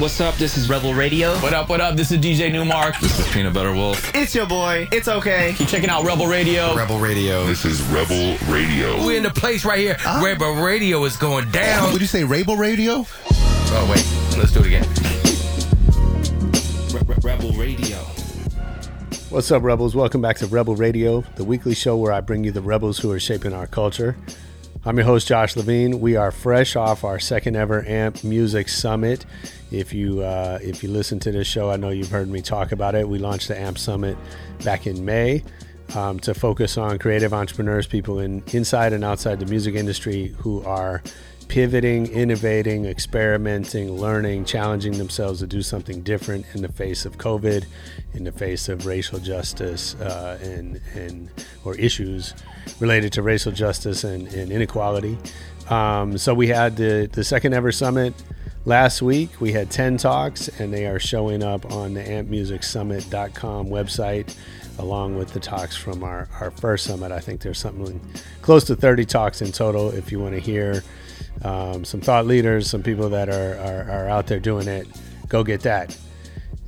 What's up? This is Rebel Radio. What up, what up? This is DJ Nu-Mark. This is Peanut Butter Wolf. It's your boy. It's okay. Keep checking out Rebel Radio. Rebel Radio. This is Rebel Radio. We're in the place right here. Uh-huh. Rebel Radio is going down. Would you say Rebel Radio? Oh, wait. Let's do it again. Rebel Radio. What's up, Rebels? Welcome back to Rebel Radio, the weekly show where I bring you the rebels who are shaping our culture. I'm your host, Josh Levine. We are fresh off our second ever AMP Music Summit. If you uh, if you listen to this show, I know you've heard me talk about it. We launched the AMP Summit back in May um, to focus on creative entrepreneurs, people in inside and outside the music industry who are pivoting, innovating, experimenting, learning, challenging themselves to do something different in the face of COVID, in the face of racial justice uh, and and or issues related to racial justice and, and inequality. Um, so we had the the second ever summit last week. We had ten talks, and they are showing up on the ampmusicsummit.com website along with the talks from our, our first summit. I think there's something close to 30 talks in total if you want to hear um, some thought leaders, some people that are, are, are out there doing it, go get that.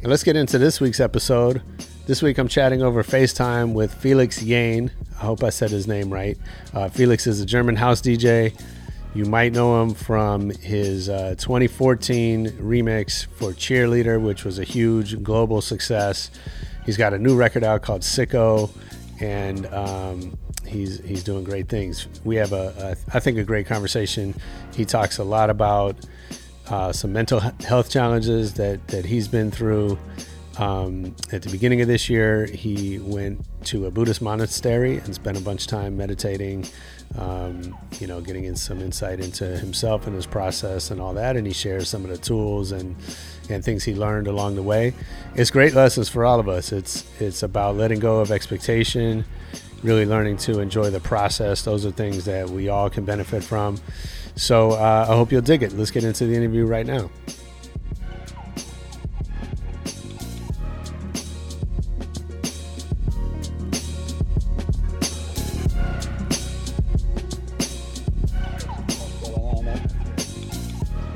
And let's get into this week's episode. This week I'm chatting over FaceTime with Felix Jaehn. I hope I said his name right. Uh, Felix is a German house DJ. You might know him from his uh, 2014 remix for Cheerleader, which was a huge global success. He's got a new record out called Sicko, and um, he's he's doing great things. We have a, a I think a great conversation. He talks a lot about uh, some mental health challenges that that he's been through. Um, at the beginning of this year, he went to a Buddhist monastery and spent a bunch of time meditating. Um, you know, getting in some insight into himself and his process and all that. And he shares some of the tools and and things he learned along the way. It's great lessons for all of us. It's it's about letting go of expectation, really learning to enjoy the process. Those are things that we all can benefit from. So uh, I hope you'll dig it. Let's get into the interview right now.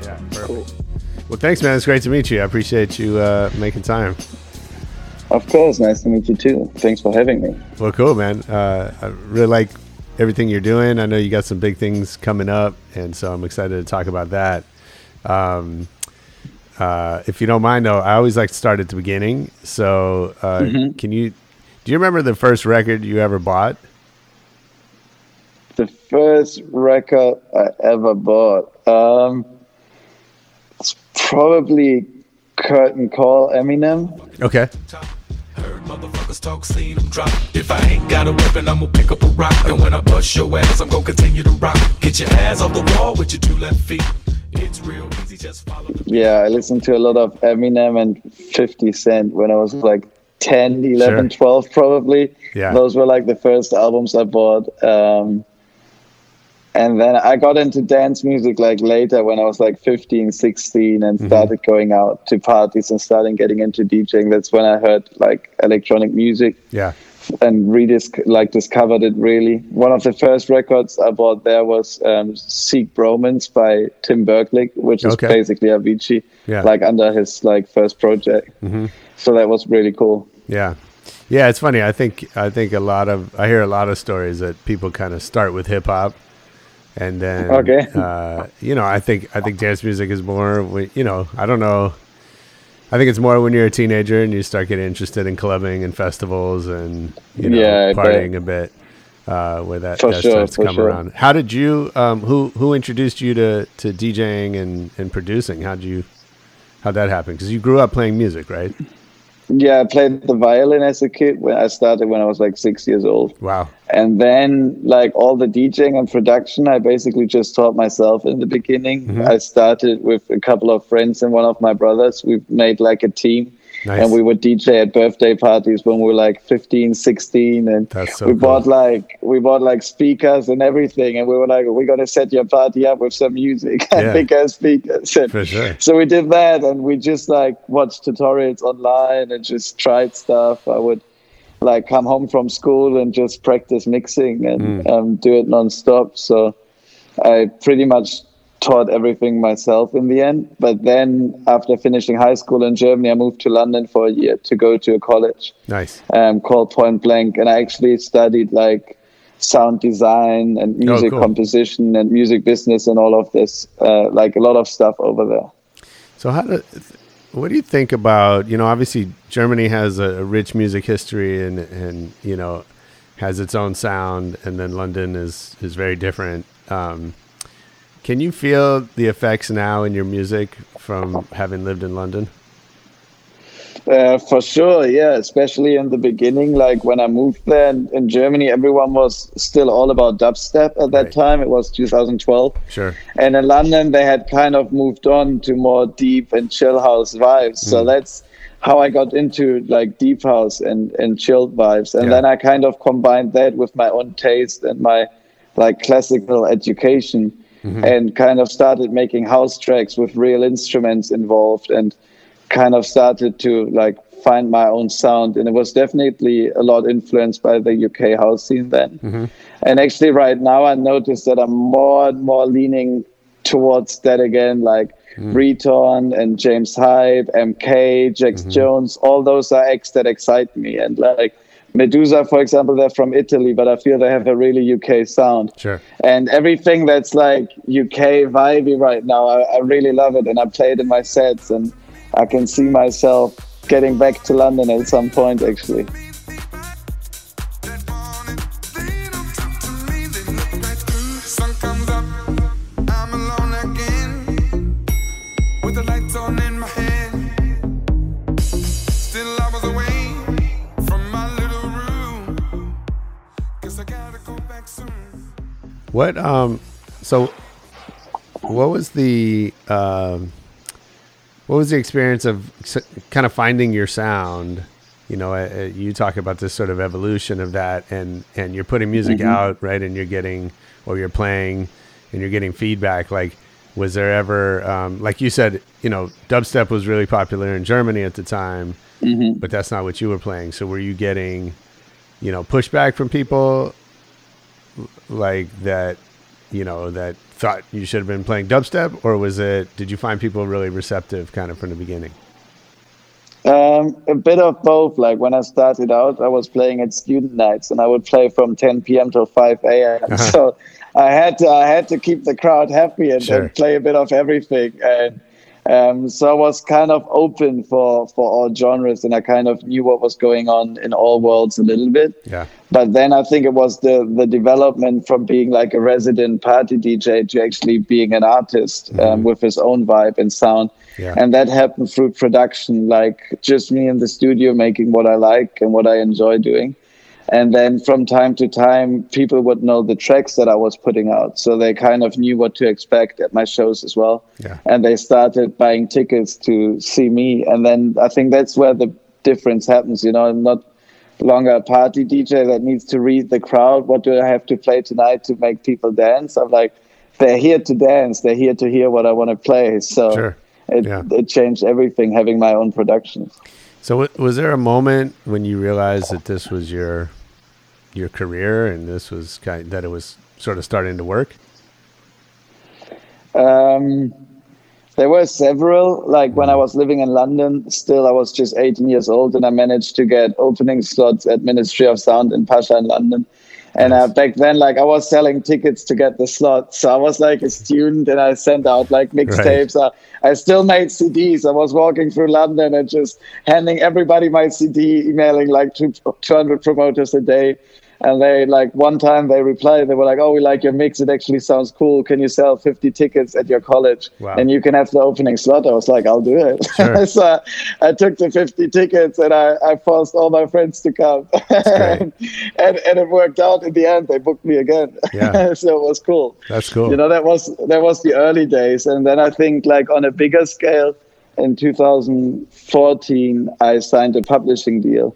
Yeah, perfect. Well, thanks, man. It's great to meet you. I appreciate you uh, making time. Of course, nice to meet you too. Thanks for having me. Well, cool, man. Uh, I really like everything you're doing. I know you got some big things coming up, and so I'm excited to talk about that. Um, uh, if you don't mind, though, I always like to start at the beginning. So, uh, can you do you remember the first record you ever bought? The first record I ever bought, um, it's probably Curtain Call Eminem. Okay. Heard motherfuckers talk, seen them drop. If I ain't got a weapon, I'm gonna pick up a rock. And when I bust your ass, I'm gonna continue to rock. Get your ass off the wall with your two left feet. It's real easy, just follow the Yeah, I listened to a lot of Eminem and 50 Cent when I was like 10, 11, Sure. 12 probably. Yeah. Those were like the first albums I bought. Um, and then I got into dance music like later when I was like 15, 16 and Mm-hmm. started going out to parties and starting getting into DJing. That's when I heard like electronic music Yeah. and redis like discovered it really. One of the first records I bought there was um, Seek Bromance by Tim Berklick, which is Okay. basically Avicii, Yeah. like under his like first project. So that was really cool. Yeah. Yeah, it's funny. I think I think a lot of I hear a lot of stories that people kind of start with hip hop and then Okay. uh, you know, I think I think dance music is more you know, I don't know I think it's more when you're a teenager and you start getting interested in clubbing and festivals and you know Yeah, partying a bit, uh, where that, For that sure, starts to come sure. around. How did you? Um, who who introduced you to, to DJing and, and producing? How'd you how'd that happen? Because you grew up playing music, right? Yeah, I played the violin as a kid. When I started when I was like six years old. Wow. And then, like all the DJing and production, I basically just taught myself in the beginning. Mm-hmm. I started with a couple of friends and one of my brothers. We made like a team. Nice. And we would DJ at birthday parties when we were like 15, 16. And so we cool. bought like, we bought like speakers and everything. And we were like, we're going to set your party up with some music and Yeah. big ass speakers. And For sure. so we did that and we just like watched tutorials online and just tried stuff. I would like come home from school and just practice mixing and um, do it nonstop. So I pretty much taught everything myself in the end. But then after finishing high school in Germany, I moved to London for a year to go to a college Nice. um, called Point Blank, and I actually studied like sound design and music cool. composition and music business and all of this, uh, like a lot of stuff over there. So how do what do you think about you know obviously Germany has a, a rich music history and and you know has its own sound and then London is is very different. Um, can you feel the effects now in your music from having lived in London? Uh, for sure, yeah. Especially in the beginning, like when I moved there in, in Germany, everyone was still all about dubstep at that Right. time. It was 2012. Sure. And in London, they had kind of moved on to more deep and chill house vibes. So Mm. that's how I got into like deep house and, and chilled vibes. And Yeah. then I kind of combined that with my own taste and my like classical education Mm-hmm. and kind of started making house tracks with real instruments involved and kind of started to like find my own sound. And it was definitely a lot influenced by the UK house scene then. Mm-hmm. And actually right now I notice that I'm more and more leaning towards that again like mm-hmm. Riton and James Hype, MK, Jax mm-hmm. Jones, all those are acts that excite me. And like Meduza, for example, they're from Italy, but I feel they have a really UK sound. Sure. And everything that's like UK vibey right now, I, I really love it. And I play it in my sets, and I can see myself getting back to London at some point, actually. What um so what was the um what was the experience of kind of finding your sound? You know, uh, uh, you talk about this sort of evolution of that and and you're putting music out, right? And you're getting or you're playing and you're getting feedback like was there ever um, like you said, you know, dubstep was really popular in Germany at the time, but that's not what you were playing. So were you getting you know, pushback from people like that you know that thought you should have been playing dubstep or was it did you find people really receptive kind of from the beginning Um, a bit of both. Like when I started out, I was playing at student nights, and I would play from 10 p.m. till 5 a.m. So I had to I had to keep the crowd happy and, Sure. and play a bit of everything. And um, so I was kind of open for for all genres, and I kind of knew what was going on in all worlds a little bit. yeah But then I think it was the the development from being like a resident party DJ to actually being an artist um, with his own vibe and sound. Yeah. And that happened through production, like just me in the studio making what I like and what I enjoy doing. And then from time to time, people would know the tracks that I was putting out. So they kind of knew what to expect at my shows as well. Yeah. And they started buying tickets to see me. And then I think that's where the difference happens. You know, I'm not longer a party DJ that needs to read the crowd. What do I have to play tonight to make people dance? I'm like, they're here to dance. They're here to hear what I want to play. So Sure. it, Yeah. it changed everything having my own productions so was there a moment when you realized that this was your your career and this was kind of, that it was sort of starting to work Um, there were several. Like when I was living in London, still I was just 18 years old, and I managed to get opening slots at Ministry of Sound in Pacha in London. And uh, back then, like I was selling tickets to get the slot, so I was like a student, and I sent out like mixtapes. Uh, I still made CDs. I was walking through London and just handing everybody my CD, emailing like two, 200 promoters a day and they like one time they replied they were like oh we like your mix it actually sounds cool can you sell 50 tickets at your college Wow. and you can have the opening slot i was like i'll do it Sure. so i took the 50 tickets and i, I forced all my friends to come and, and and it worked out in the end they booked me again Yeah. so it was cool That's cool. you know that was that was the early days and then i think like on a bigger scale in 2014 i signed a publishing deal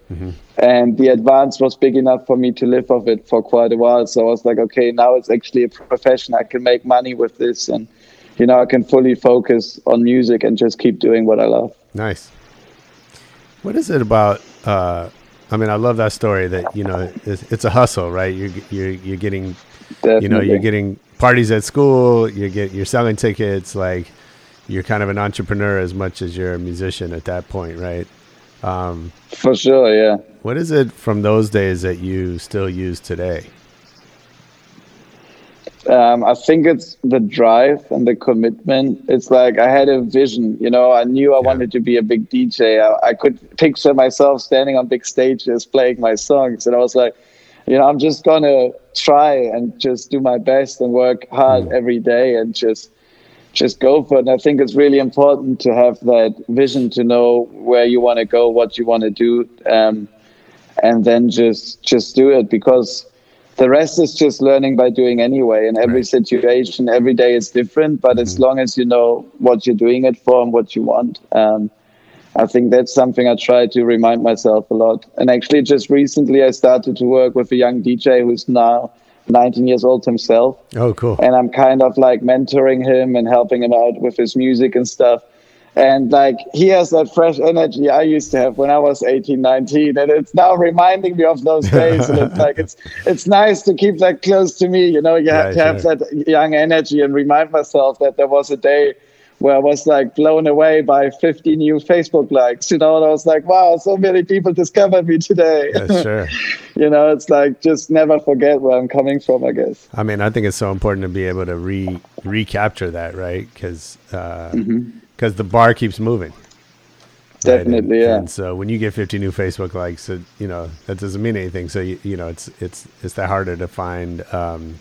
and the advance was big enough for me to live off it for quite a while so i was like okay now it's actually a profession i can make money with this and you know i can fully focus on music and just keep doing what i love Nice. What is it about? Uh, I mean, I love that story. That you know, it's, it's a hustle, right? You're you're you're getting, you know, you're getting parties at school. You get you're selling tickets. Like you're kind of an entrepreneur as much as you're a musician at that point, right? Um, for sure yeah what is it from those days that you still use today? um, I think it's the drive and the commitment. It's like I had a vision, you know, I knew I wanted to be a big DJ. I, I could picture myself standing on big stages playing my songs. And I was like, you know, I'm just going to try and just do my best and work hard every day and just just go for it. And I think it's really important to have that vision to know where you want to go, what you want to do, um, and then just just do it because the rest is just learning by doing anyway. And every Right. situation, every day is different. But as long as you know what you're doing it for and what you want, um, I think that's something I try to remind myself a lot. And actually, just recently, I started to work with a young DJ who's now 19 years old himself Oh, cool. and I'm kind of like mentoring him and helping him out with his music and stuff. And like he has that fresh energy I used to have when I was 18, 19, and it's now reminding me of those days. and it's like it's it's nice to keep that close to me. You know, you have to have that young energy and remind myself that there was a day where I was like blown away by 50 new Facebook likes. You know, and I was like, wow, so many people discovered me today. Yeah, sure. you know, it's like just never forget where I'm coming from. I guess. I mean, I think it's so important to be able to re recapture that, right? Because because the bar keeps moving. right? Definitely, And, yeah. And so when you get 50 new Facebook likes, it, you know that doesn't mean anything. So you, you know it's it's it's that harder to find um,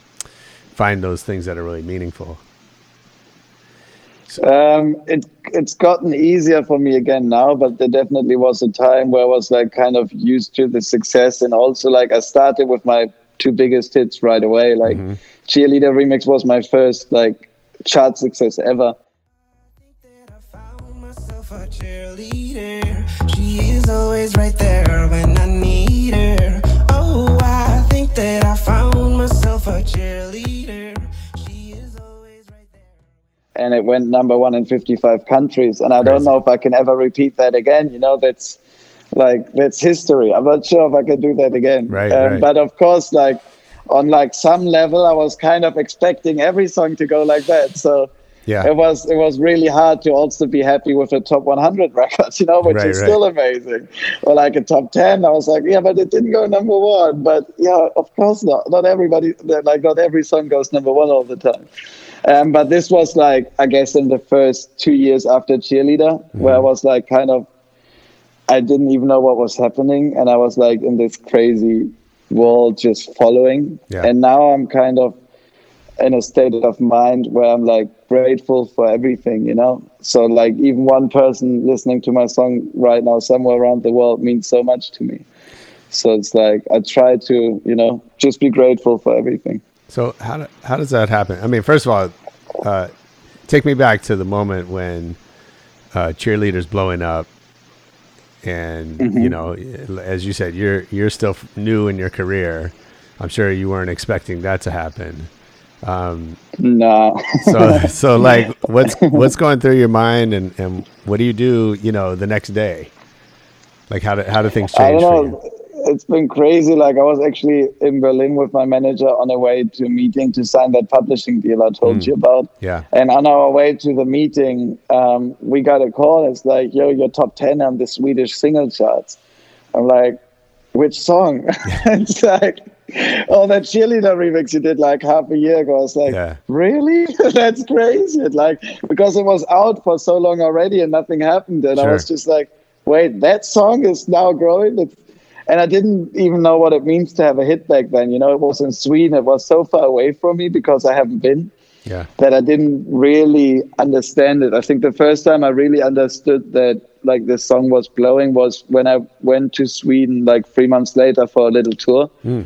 find those things that are really meaningful. Um, it it's gotten easier for me again now, but there definitely was a time where I was like kind of used to the success, and also like I started with my two biggest hits right away. Like cheerleader remix was my first like chart success ever. I think that I found myself a cheerleader. She is always right there when I need her. Oh, I think that I found myself a cheerleader. And it went number one in 55 countries. And I don't know if I can ever repeat that again. You know, that's like that's history. I'm not sure if I can do that again. Right, Um, right. But of course, like on like some level, I was kind of expecting every song to go like that. So Yeah. it was it was really hard to also be happy with a top 100 record, you know, which Right, is right. still amazing. Or like a top 10, I was like, yeah, but it didn't go number one. But yeah, of course not. Not everybody, like not every song goes number one all the time. Um, but this was like, I guess, in the first two years after cheerleader, where I Mm-hmm. was like, kind of, I didn't even know what was happening, and I was like in this crazy world just following. Yeah. And now I'm kind of in a state of mind where I'm like grateful for everything, you know. So like even one person listening to my song right now somewhere around the world means so much to me. So it's like I try to, you know, just be grateful for everything. So how do, how does that happen? I mean, first of all, uh, take me back to the moment when uh, cheerleaders blowing up, and you know, as you said, you're you're still new in your career. I'm sure you weren't expecting that to happen. No. So so like, what's what's going through your mind, and and what do you do? You know, the next day, like how do how do things change for you? It's been crazy. Like I was actually in Berlin with my manager on the way to a meeting to sign that publishing deal I told you about. Yeah. And on our way to the meeting, um, we got a call. It's like, yo, you're top 10 on the Swedish single charts. I'm like, which song? it's like, oh, that cheerleader remix you did like half a year ago. I was like, Yeah. really? That's crazy. Like because it was out for so long already and nothing happened, and I was just like, wait, that song is now growing. It's, and I didn't even know what it means to have a hit back then. You know, it was in Sweden. It was so far away from me because I haven't been Yeah. that I didn't really understand it. I think the first time I really understood that like this song was blowing was when I went to Sweden like three months later for a little tour. Hmm.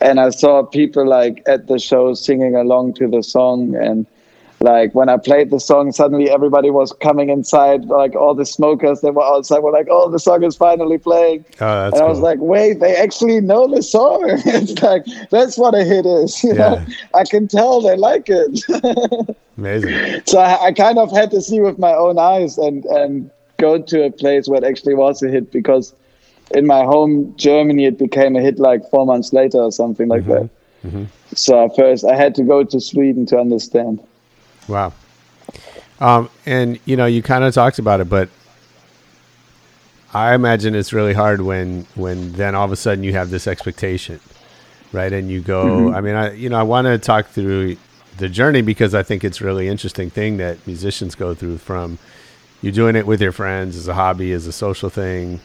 And I saw people like at the show singing along to the song and like when I played the song, suddenly everybody was coming inside, like all the smokers that were outside were like, "Oh, the song is finally playing!" Oh, and I was cool. like, "Wait, they actually know the song!" it's like that's what a hit is, you know. I can tell they like it. Amazing. so I, I kind of had to see with my own eyes and and go to a place where it actually was a hit because in my home Germany it became a hit like four months later or something like mm-hmm. that. Mm-hmm. So first I had to go to Sweden to understand. Wow. Um, and you know, you kind of talked about it, but I imagine it's really hard when when then all of a sudden you have this expectation, right? And you go. I mean, I you know, I want to talk through the journey because I think it's really interesting thing that musicians go through from you doing it with your friends as a hobby, as a social thing.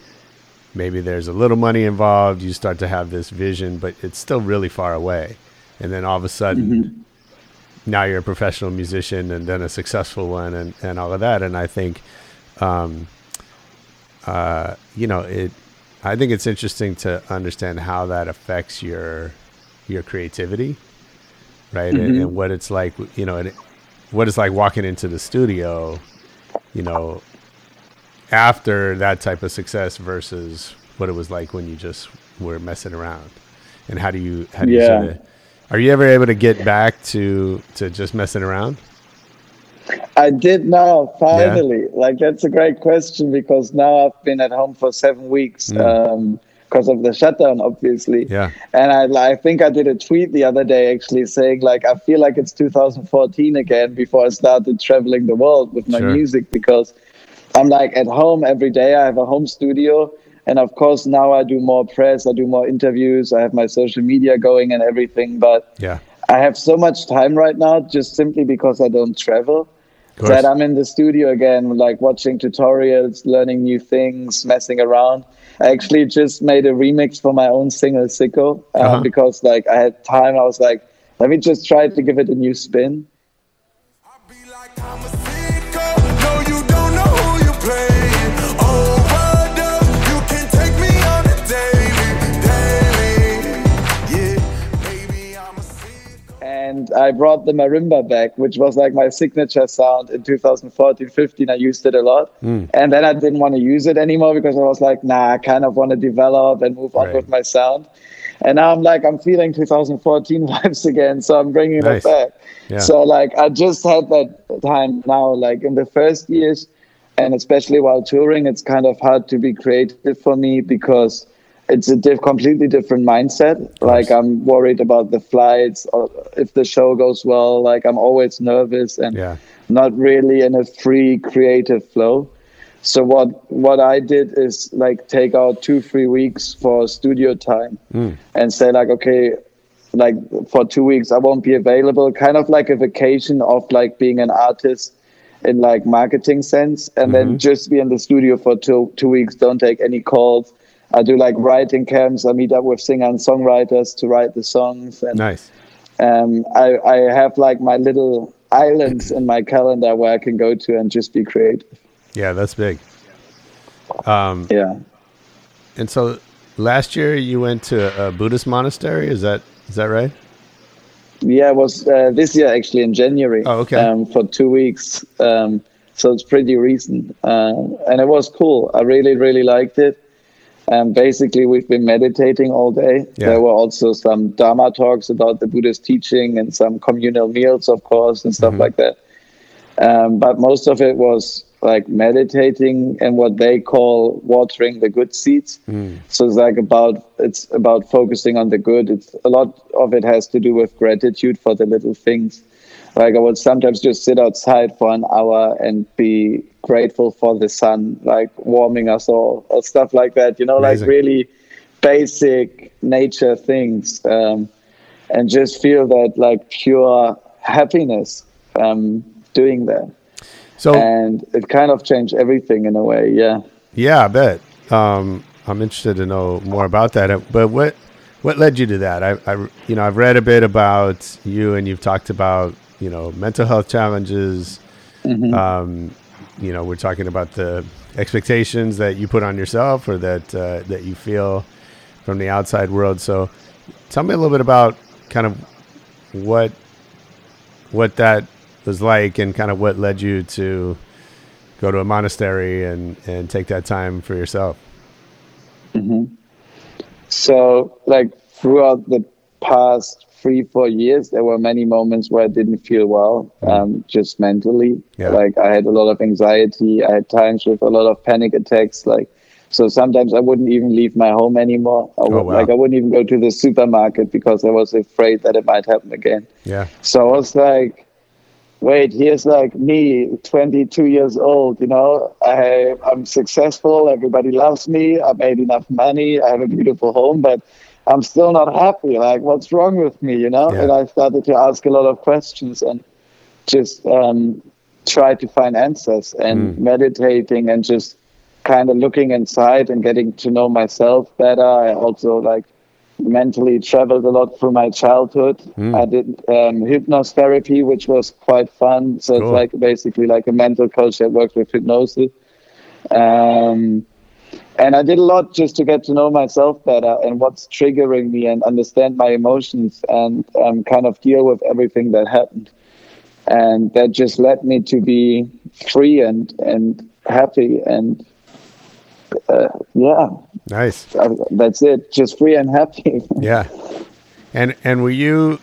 Maybe there's a little money involved. You start to have this vision, but it's still really far away. And then all of a sudden, now you're a professional musician and then a successful one and, and all of that. And I think, um, uh, you know, it, I think it's interesting to understand how that affects your, your creativity, right? And, and what it's like, you know, and it, what it's like walking into the studio, you know, after that type of success versus what it was like when you just were messing around. And how do you, how do you sort of, are you ever able to get back to to just messing around? I did now, finally. Like, that's a great question because now I've been at home for seven weeks hmm. um, because of the shutdown, obviously. Yeah. And I, I think I did a tweet the other day actually saying, like, I feel like it's 2014 again before I started traveling the world with my Sure. music because I'm like at home every day. I have a home studio. And of course, now I do more press, I do more interviews, I have my social media going and everything. But Yeah. I have so much time right now just simply because I don't travel that I'm in the studio again, like watching tutorials, learning new things, messing around. I actually just made a remix for my own single Sicko um, Uh-huh. because like I had time. I was like, let me just try to give it a new spin. And I brought the marimba back, which was like my signature sound in 2014 15. I used it a lot. Hmm. And then I didn't want to use it anymore because I was like, nah, I kind of want to develop and move on Right. with my sound. And now I'm like, I'm feeling 2014 vibes again. So I'm bringing Nice. it back. Yeah. So like, I just had that time now, like in the first years, and especially while touring, it's kind of hard to be creative for me because it's a diff- completely different mindset. Like I'm worried about the flights or if the show goes well. Like I'm always nervous and Yeah. not really in a free creative flow. So what what I did is like take out two three weeks for studio time hmm. and say like okay like for two weeks I won't be available kind of like a vacation of like being an artist in like marketing sense and then mm-hmm. just be in the studio for two two weeks don't take any calls I do like writing camps I meet up with singer and songwriters to write the songs and Nice. um, I, I have like my little islands in my calendar where I can go to and just be creative. Yeah, that's big. Um, Yeah. and so last year you went to a Buddhist monastery. Is that is that right? Yeah, it was uh, this year actually in January. Oh, okay. Um, for two weeks. Um, so it's pretty recent. Uh, and it was cool. I really, really liked it. Um, basically, we've been meditating all day. Yeah. There were also some Dharma talks about the Buddhist teaching and some communal meals, of course, and stuff Mm-hmm. like that. Um, but most of it was like meditating and what they call watering the good seeds. Mm. So it's like about it's about focusing on the good. It's a lot of it has to do with gratitude for the little things. Like I would sometimes just sit outside for an hour and be grateful for the sun, like warming us all, or stuff like that. You know, Amazing. like really basic nature things. Um, and just feel that like pure happiness um, doing that. So and it kind of changed everything in a way. Yeah. Yeah, I bet. Um, I'm interested to know more about that. Uh, But what what led you to that? I, I you know I've read a bit about you, and you've talked about you know mental health challenges. Mhm. Um, you know, we're talking about the expectations that you put on yourself, or that uh, that you feel from the outside world. So, tell me a little bit about kind of what what that was like, and kind of what led you to go to a monastery and and take that time for yourself. hmm So, like throughout the past three, four years, there were many moments where I didn't feel well, um, just mentally. Yeah. Like I had a lot of anxiety. I had times with a lot of panic attacks. Like, so sometimes I wouldn't even leave my home anymore. I would, Oh, wow. Like I wouldn't even go to the supermarket because I was afraid that it might happen again. Yeah. So I was like, wait, here's like me, 22 years old, you know, I, I'm successful. Everybody loves me. I made enough money. I have a beautiful home, but I'm still not happy. Like, what's wrong with me, you know? Yeah. And I started to ask a lot of questions and just um, try to find answers and Mm. meditating and just kind of looking inside and getting to know myself better. I also like mentally traveled a lot through my childhood. Mm. I did um, hypnotherapy, which was quite fun. So Cool. it's like basically like a mental coach that works with hypnosis. Um, and I did a lot just to get to know myself better and what's triggering me and understand my emotions and um, kind of deal with everything that happened. And that just led me to be free and, and happy. And uh, yeah, Nice. that's it. Just free and happy. Yeah. And and were you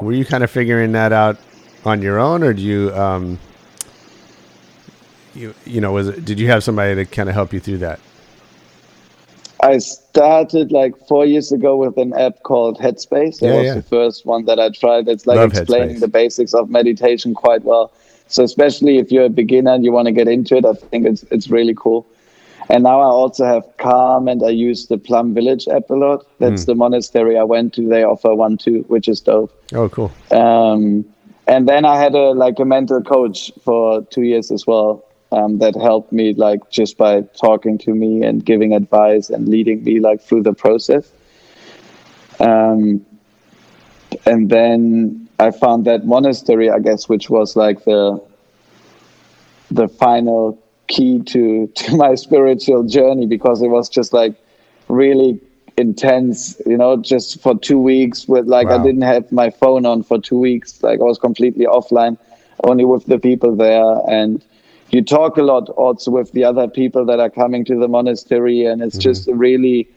were you kind of figuring that out on your own, or do you um you you know was it did you have somebody to kind of help you through that? I started like four years ago with an app called Headspace. That Yeah, was yeah. the first one that I tried. It's like Love explaining Headspace. the basics of meditation quite well. So especially if you're a beginner and you want to get into it, I think it's it's really cool. And now I also have Calm and I use the Plum Village app a lot. That's Hmm. the monastery I went to. They offer one too, which is dope. Oh, cool. Um, and then I had a like a mental coach for two years as well. Um, that helped me like just by talking to me and giving advice and leading me like through the process. Um, and then I found that monastery, I guess, which was like the the final key to to my spiritual journey because it was just like really intense you know just for two weeks with like i didn't have my phone on for two weeks. Like i was completely offline only with the people there. And you talk a lot also with the other people that are coming to the monastery and it's just a really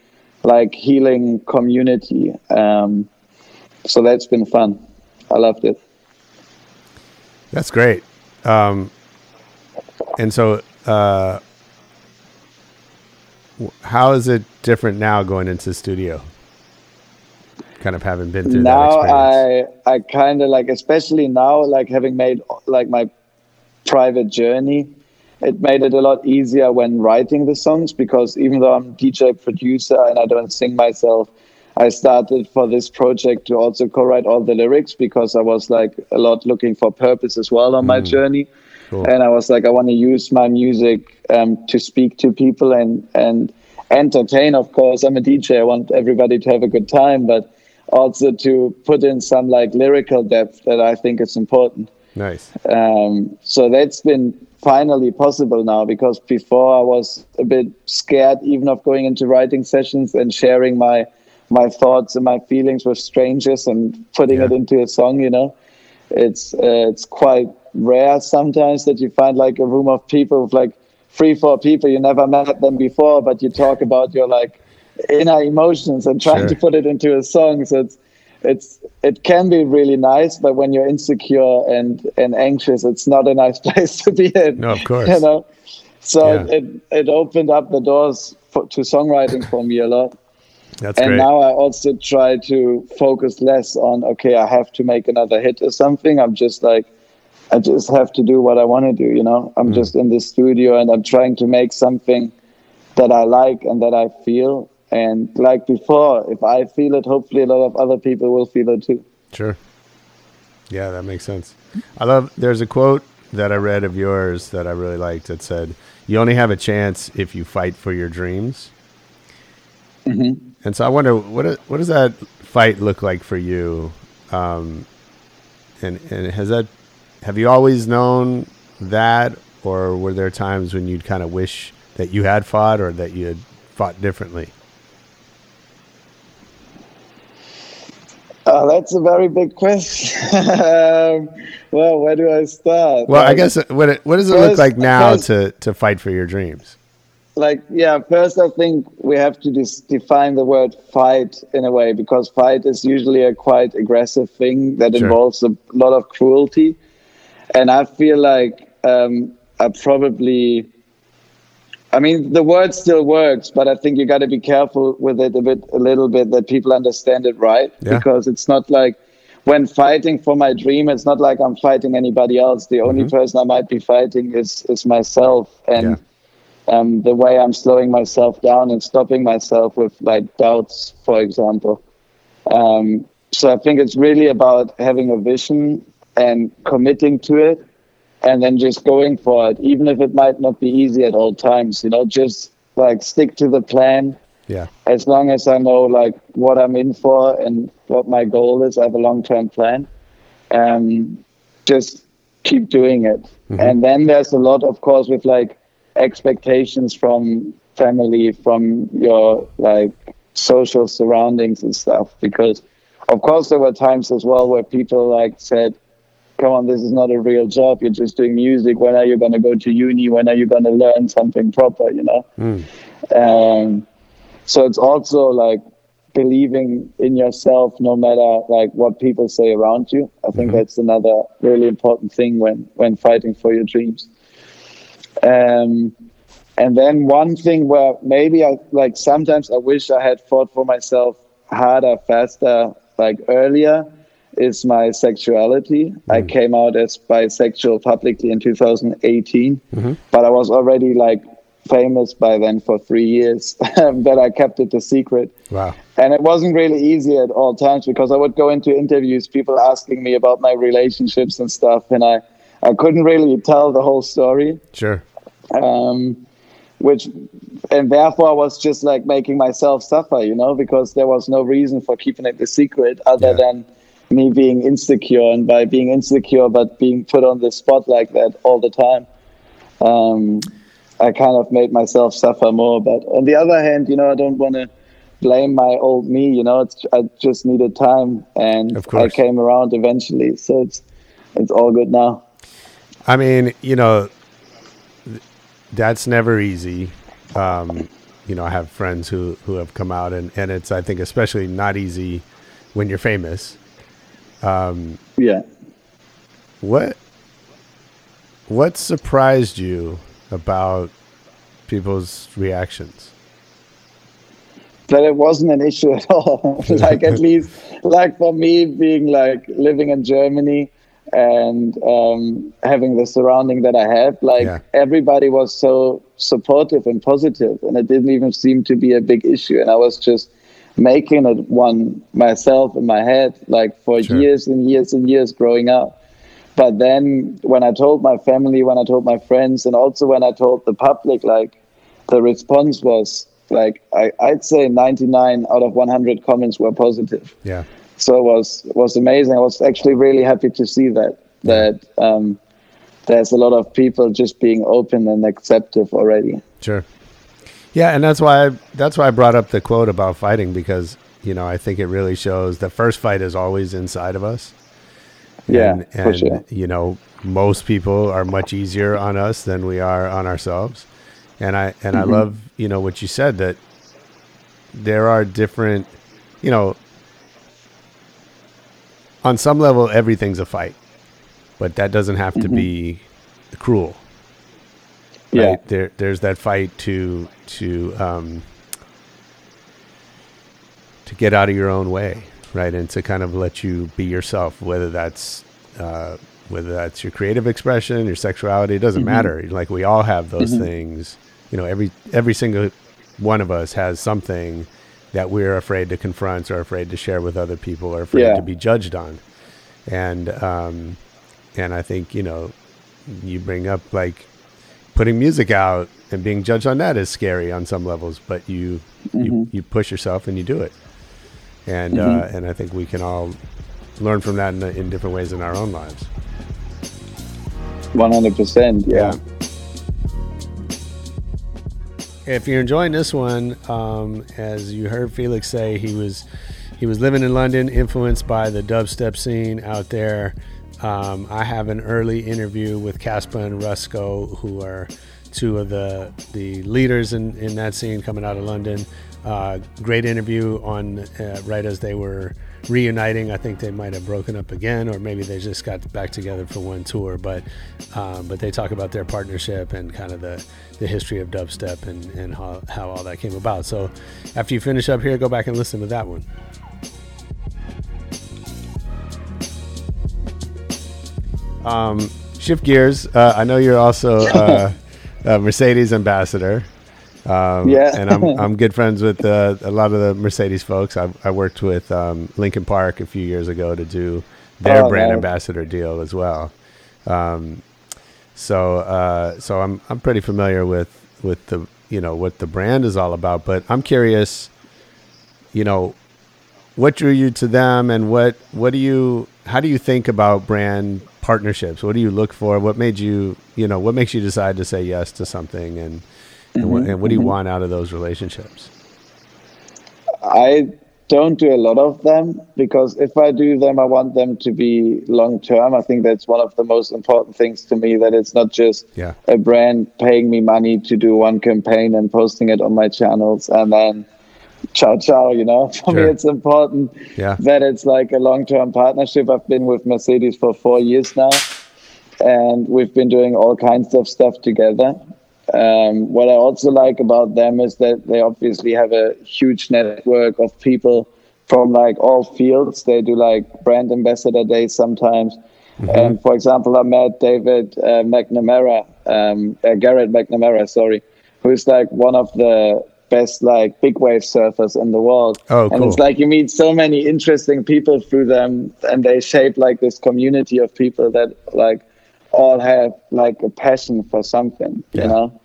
like healing community um so that's been fun i loved it That's great. Um, and so, uh, how is it different now going into the studio? Kind of having been through that now experience. i i kind of like especially now like having made like my private journey it made it a lot easier when writing the songs because even though i'm dj producer and i don't sing myself i started for this project to also co-write all the lyrics because i was like a lot looking for purpose as well on my journey. Cool. and i was like i want to use my music um, to speak to people and and entertain of course. I'm a dj i want everybody to have a good time but also to put in some like lyrical depth that i think is important nice. um, so that's been finally possible now because before I was a bit scared even of going into writing sessions and sharing my my thoughts and my feelings with strangers and putting Yeah. it into a song. You know, it's uh, it's quite rare sometimes that you find like a room of people with like three four people you never met them before, but you talk about your like inner emotions and trying Sure. to put it into a song. So it's it's it can be really nice, but when you're insecure and and anxious, it's not a nice place to be in. No, of course. You know, so Yeah. it it opened up the doors for, to songwriting for me a lot. That's and great. now I also try to focus less on okay, I have to make another hit or something. I'm just like, I just have to do what I want to do. You know, I'm mm. just in the studio and I'm trying to make something that I like and that I feel. And like before, if I feel it, hopefully a lot of other people will feel it too. Sure. Yeah, that makes sense. I love. There's a quote that I read of yours that I really liked. That said, "You only have a chance if you fight for your dreams." Mm-hmm. And so I wonder what what does that fight look like for you? Um, and and has that have you always known that, or were there times when you'd kind of wish that you had fought or that you had fought differently? Oh, that's a very big question. um, well, where do I start? Well, I guess what it, what does it look like now first- to to fight for your dreams? like yeah first i think we have to dis- define the word fight in a way because fight is usually a quite aggressive thing that Sure. involves a lot of cruelty and i feel like um, i probably i mean the word still works but i think you got to be careful with it a bit a little bit that people understand it right Yeah. because it's not like when fighting for my dream it's not like i'm fighting anybody else the only person i might be fighting is is myself and Yeah. um, the way I'm slowing myself down and stopping myself with like doubts, for example. Um, so I think it's really about having a vision and committing to it and then just going for it, even if it might not be easy at all times, you know, just like stick to the plan Yeah. as long as I know like what I'm in for and what my goal is, I have a long term plan. Um, just keep doing it. And then there's a lot, of course, with like expectations from family, from your like social surroundings and stuff. Because of course there were times as well where people like said, on, this is not a real job. You're just doing music. When are you going to go to uni? When are you going to learn something proper? You know. Um, so it's also like believing in yourself no matter like what people say around you i think that's another really important thing when when fighting for your dreams um and then one thing where maybe i like sometimes i wish i had fought for myself harder faster like earlier is my sexuality i came out as bisexual publicly in 2018 but i was already like famous by then for three years but i kept it a secret Wow. and it wasn't really easy at all times because I would go into interviews, people asking me about my relationships and stuff, and I, I couldn't really tell the whole story. Sure. Um, which, and therefore I was just like making myself suffer, you know, because there was no reason for keeping it a secret other Yeah. than me being insecure, and by being insecure but being put on the spot like that all the time. Um, I kind of made myself suffer more. But on the other hand, you know, I don't want to blame my old me. You know, it's, I just needed time, and I came around eventually. So it's it's all good now. I mean, you know, that's never easy. Um, you know, I have friends who, who have come out, and, and it's, I think, especially not easy when you're famous. Yeah. What what surprised you about people's reactions? that it wasn't an issue at all. like at least, like for me, being like living in Germany and um, having the surrounding that I had, like Yeah. everybody was so supportive and positive, and it didn't even seem to be a big issue. And I was just making it one myself in my head, like for Sure. years and years and years growing up. But then when I told my family, when I told my friends, and also when I told the public, like the response was like I, I'd say 99 out of 100 comments were positive. Yeah. So it was it was amazing. I was actually really happy to see that that um, there's a lot of people just being open and acceptive already. Sure. Yeah, and that's why I, that's why I brought up the quote about fighting because you know I think it really shows the first fight is always inside of us. Yeah, and, and sure. you know most people are much easier on us than we are on ourselves, and I and Mm-hmm. I love you know what you said that there are different, you know, on some level everything's a fight, but that doesn't have to be cruel Mm-hmm. Yeah, right? There, there's that fight to to um, to get out of your own way, right, and to kind of let you be yourself, whether that's uh, whether that's your creative expression, your sexuality, it doesn't matter. Like we all have those things. You know, every every single one of us has something that we're afraid to confront or afraid to share with other people or afraid Yeah. to be judged on. And um, and I think you know you bring up like putting music out and being judged on that is scary on some levels, but you you, you push yourself and you do it. And uh, and I think we can all learn from that in, in different ways in our own lives. One hundred percent. Yeah. If you're enjoying this one, um, as you heard Felix say, he was he was living in London, influenced by the dubstep scene out there. Um, I have an early interview with Caspa and Rusko, who are two of the the leaders in, in that scene coming out of London. Uh, great interview on uh, right as they were reuniting. I think they might have broken up again, or maybe they just got back together for one tour. But um, but they talk about their partnership and kind of the, the history of dubstep and, and how, how all that came about. So after you finish up here, go back and listen to that one. Um, shift gears. Uh, I know you're also uh, a Mercedes ambassador. Um, Yeah. and I'm, I'm good friends with uh, a lot of the Mercedes folks. I, I worked with um, Linkin Park a few years ago to do their Oh, brand nice. ambassador deal as well. Um, so uh, so I'm I'm pretty familiar with with the you know what the brand is all about. But I'm curious, you know, what drew you to them, and what what do you how do you think about brand partnerships? What do you look for? What made you you know what makes you decide to say yes to something, and and, what, and what do you mm-hmm. want out of those relationships? I don't do a lot of them because if I do them, I want them to be long term. I think that's one of the most important things to me that it's not just Yeah. a brand paying me money to do one campaign and posting it on my channels and then ciao ciao, you know. For Sure. me, it's important Yeah. that it's like a long term partnership. I've been with Mercedes for four years now and we've been doing all kinds of stuff together. Um, what I also like about them is that they obviously have a huge network of people from like all fields. They do like brand ambassador days sometimes. And for example, I met David uh, McNamara, um, uh, Garrett McNamara, sorry, who's like one of the best like big wave surfers in the world. Oh, And it's like you meet so many interesting people through them, and they shape like this community of people that like all have like a passion for something, Yeah. you know.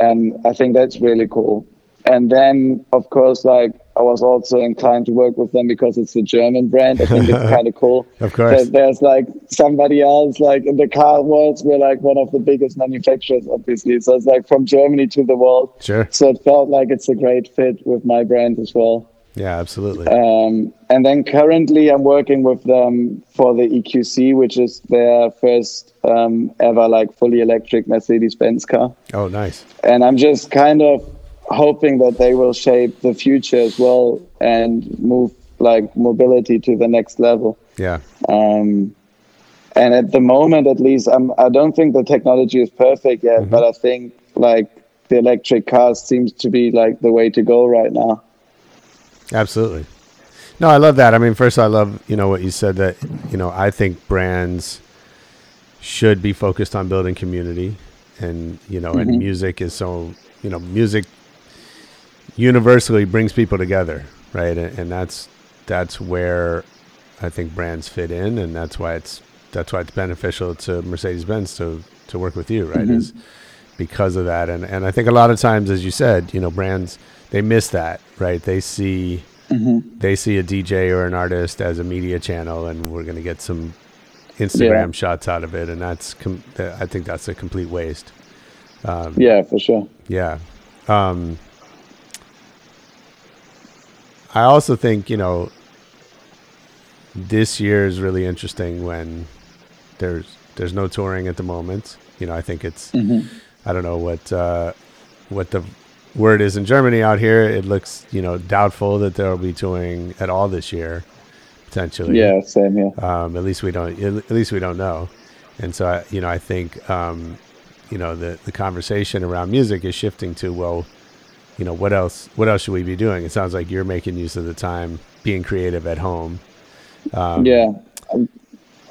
And I think that's really cool. And then, of course, like I was also inclined to work with them because it's a German brand. I think it's kind of cool. Of course. There's like somebody else, like in the car world, we're like one of the biggest manufacturers, obviously. So it's like from Germany to the world. Sure. So it felt like it's a great fit with my brand as well. Yeah, absolutely. Um, and then currently I'm working with them for the EQC, which is their first um, ever like fully electric Mercedes-Benz car. oh, nice. And I'm just kind of hoping that they will shape the future as well and move like mobility to the next level. Yeah. Um, and at the moment, at least, I'm, I don't think the technology is perfect yet, but I think like the electric cars seems to be like the way to go right now. Absolutely. No, I love that. I mean, first, I love you know what you said that you know I think brands should be focused on building community, and you know, and music is so you know music universally brings people together, right? And, and that's that's where I think brands fit in, and that's why it's that's why it's beneficial to Mercedes Benz to to work with you, right? Is because of that, and and I think a lot of times, as you said, you know, brands they miss that, right? They see they see a DJ or an artist as a media channel, and we're going to get some Instagram Yeah. shots out of it, and that's com- I think that's a complete waste. Um, Yeah, for sure. Yeah. Um, I also think, you know, this year is really interesting when there's there's no touring at the moment. You know, I think it's I don't know what uh, what the word is in Germany out here. It looks, you know, doubtful that there will be touring at all this year, potentially Yeah, same here. um, at least we don't at least we don't know and so I, you know i think um, you know the the conversation around music is shifting to well you know what else what else should we be doing it sounds like you're making use of the time being creative at home Um, yeah.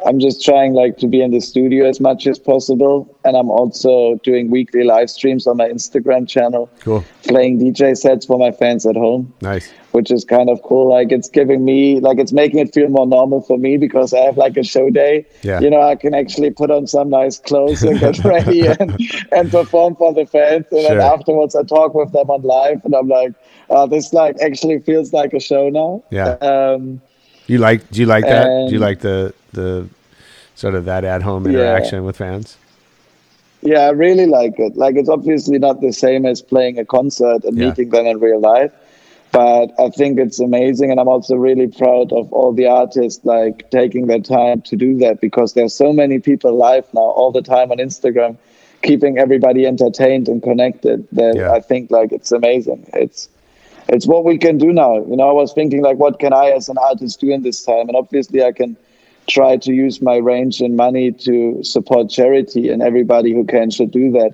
I'm just trying like to be in the studio as much as possible, and I'm also doing weekly live streams on my Instagram channel, Cool. playing DJ sets for my fans at home Nice. which is kind of cool. Like it's giving me, like it's making it feel more normal for me because I have like a show day. Yeah. You know, I can actually put on some nice clothes and get ready and, and perform for the fans. And then afterwards, I talk with them on live, and I'm like, uh, this like actually feels like a show now. Yeah. Um, You like? Do you like that? do you like the the sort of that at home Yeah. interaction with fans? Yeah, I really like it. Like it's obviously not the same as playing a concert and Yeah. meeting them in real life. But I think it's amazing and I'm also really proud of all the artists like taking their time to do that because there's so many people live now all the time on Instagram keeping everybody entertained and connected that Yeah. I think like it's amazing. It's it's what we can do now. You know, I was thinking like what can I as an artist do in this time? And obviously I can try to use my range and money to support charity and everybody who can should do that.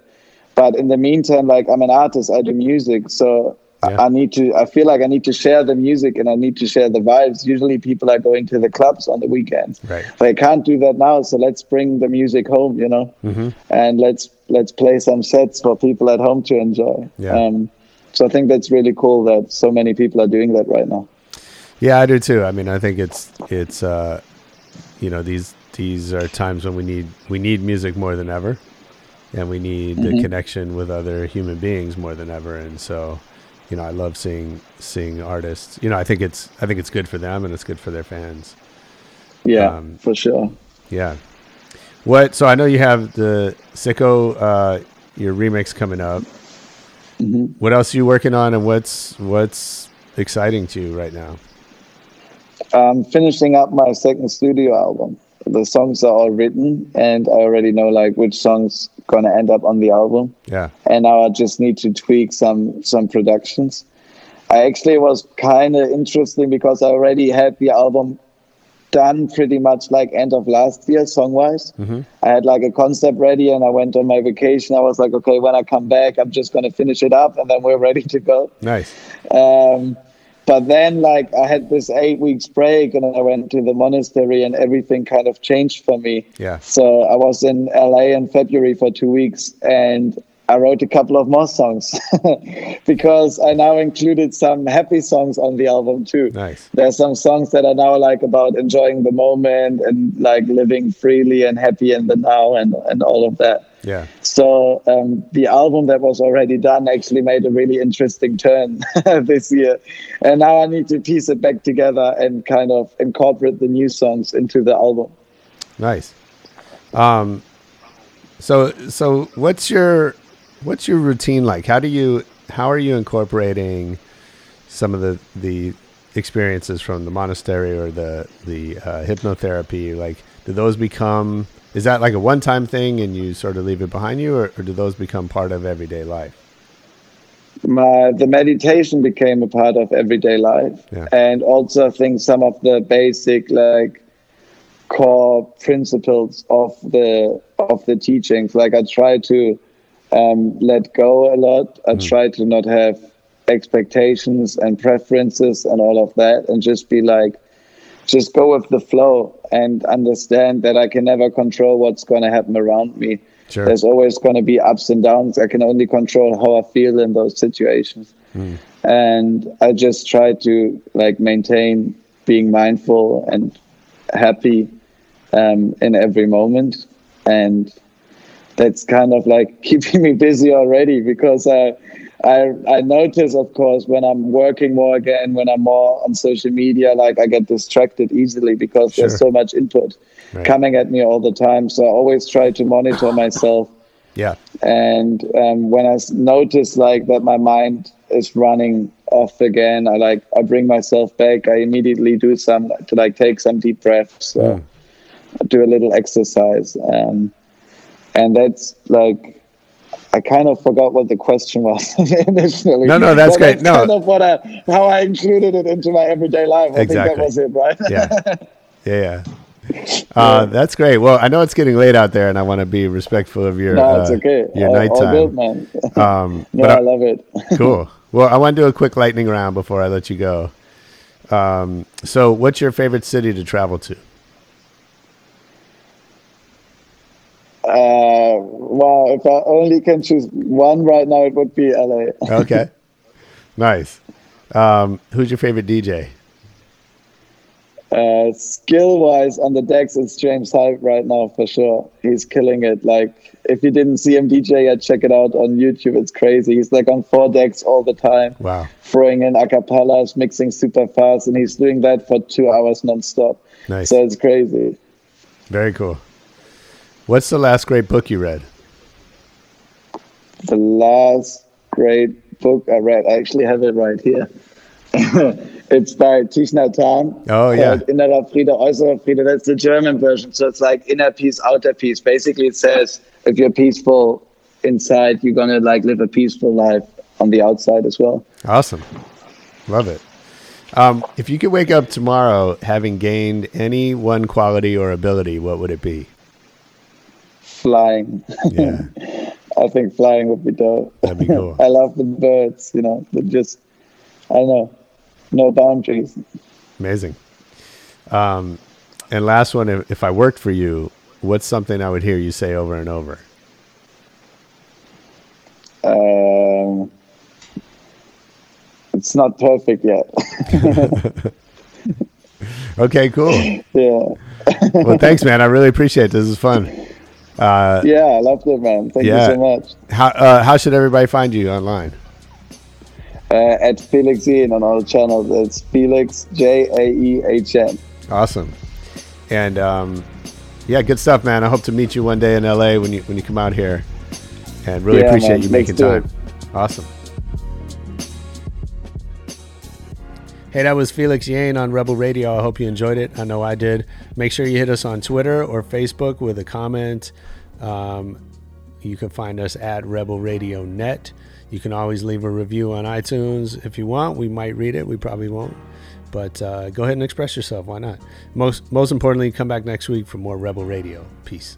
But in the meantime, like I'm an artist, I do music, so I- Yeah. I need to. I feel like I need to share the music and I need to share the vibes. Usually, people are going to the clubs on the weekends. Right. They can't do that now, so let's bring the music home, you know, Mm-hmm. and let's let's play some sets for people at home to enjoy. Yeah. Um, so I think that's really cool that so many people are doing that right now. Yeah, I do too. I mean, I think it's it's uh, you know these these are times when we need we need music more than ever, and we need the connection with other human beings more than ever. And so, you know, I love seeing seeing artists. You know, I think it's I think it's good for them and it's good for their fans. Yeah, Um, for sure. Yeah. What? So I know you have the Sicko uh, your remix coming up. What else are you working on, and what's what's exciting to you right now? I'm finishing up my second studio album. The songs are all written, and I already know like which songs gonna end up on the album. Yeah. And now I just need to tweak some some productions. I actually was kind of interesting because I already had the album done pretty much like end of last year, song wise. I had like a concept ready, and I went on my vacation. I was like, okay, when I come back, I'm just gonna finish it up, and then we're ready to go. Nice. Um, but then, like, I had this eight weeks break, and I went to the monastery, and everything kind of changed for me. Yeah. So I was in LA in February for two weeks, and I wrote a couple of more songs because I now included some happy songs on the album too. Nice. There's some songs that are now like about enjoying the moment and like living freely and happy in the now and and all of that. Yeah. So um, the album that was already done actually made a really interesting turn this year, and now I need to piece it back together and kind of incorporate the new songs into the album. Nice. Um, so so what's your what's your routine like? How do you how are you incorporating some of the the experiences from the monastery or the the uh, hypnotherapy? Like, do those become is that like a one time thing and you sort of leave it behind you, or, or do those become part of everyday life? my the meditation became a part of everyday life Yeah. and also i think some of the basic like core principles of the of the teachings like i try to um, let go a lot i try to not have expectations and preferences and all of that and just be like just go with the flow and understand that i can never control what's going to happen around me Sure. there's always going to be ups and downs. I can only control how I feel in those situations. And I just try to like maintain being mindful and happy um, in every moment. And that's kind of like keeping me busy already because I, I, I notice, of course, when I'm working more again, when I'm more on social media, like I get distracted easily because Sure. there's so much input Right. coming at me all the time. So I always try to monitor myself. Yeah. And um, I notice like that my mind is running off again, I like I bring myself back. I immediately do some to like take some deep breaths, uh, do a little exercise, um, and that's like. I kind of forgot what the question was initially. No, no, that's But great. No. kind of what I, how I included it into my everyday life. I Exactly. think that was it, right? Yeah. Yeah. Yeah. Uh, that's great. Well, I know it's getting late out there, and I want to be respectful of your no, it's uh, okay. your all, all nighttime. good, man. Um, no, but I I- love it. cool. Well, I want to do a quick lightning round before I let you go. Um, so, what's your favorite city to travel to? Uh, wow, if I only can choose one right now, it would be LA. Okay. nice. Um, who's your favorite DJ? Uh, skill wise on the decks, it's James Hype right now for sure. He's killing it. Like, if you didn't see him DJ yet, check it out on YouTube. It's crazy. He's like on four decks all the time, Wow. throwing in acapellas, mixing super fast, and he's doing that for two hours nonstop. Nice. So it's crazy. Very cool. What's the last great book you read? The last great book I read, I actually have it right here. it's by Thich Nhat Hanh. Oh, yeah. Innerer Friede, Äußerer Friede. That's the German version. So it's like inner peace, outer peace. Basically, it says if you're peaceful inside, you're gonna like live a peaceful life on the outside as well. Awesome. Love it. Um, if you could wake up tomorrow having gained any one quality or ability, what would it be? Flying. Yeah. I think flying would be dope. That'd be cool. I love the birds. You know, they just I don't know, no boundaries. Amazing. Um, and last one, if, if I worked for you, what's something I would hear you say over and over? Um, it's not perfect yet. Okay, cool. yeah. Well, thanks, man. I really appreciate it. This is fun. Uh, Yeah, I loved it, man. Thank Yeah. you so much. how uh, how should everybody find you online? Uh, at Felix Jaehn on all channels. It's Felix J A E H N. Awesome. And um, yeah, good stuff, man. I hope to meet you one day in LA when you when you come out here. And really Yeah, appreciate man. you making do it. time. Awesome. Hey, that was Felix Jaehn on Rebel Radio. I hope you enjoyed it. I know I did. Make sure you hit us on Twitter or Facebook with a comment. Um, you can find us at Rebel Radio Net. You can always leave a review on iTunes if you want. We might read it. We probably won't. But uh, go ahead and express yourself. Why not? Most most importantly, come back next week for more Rebel Radio. Peace.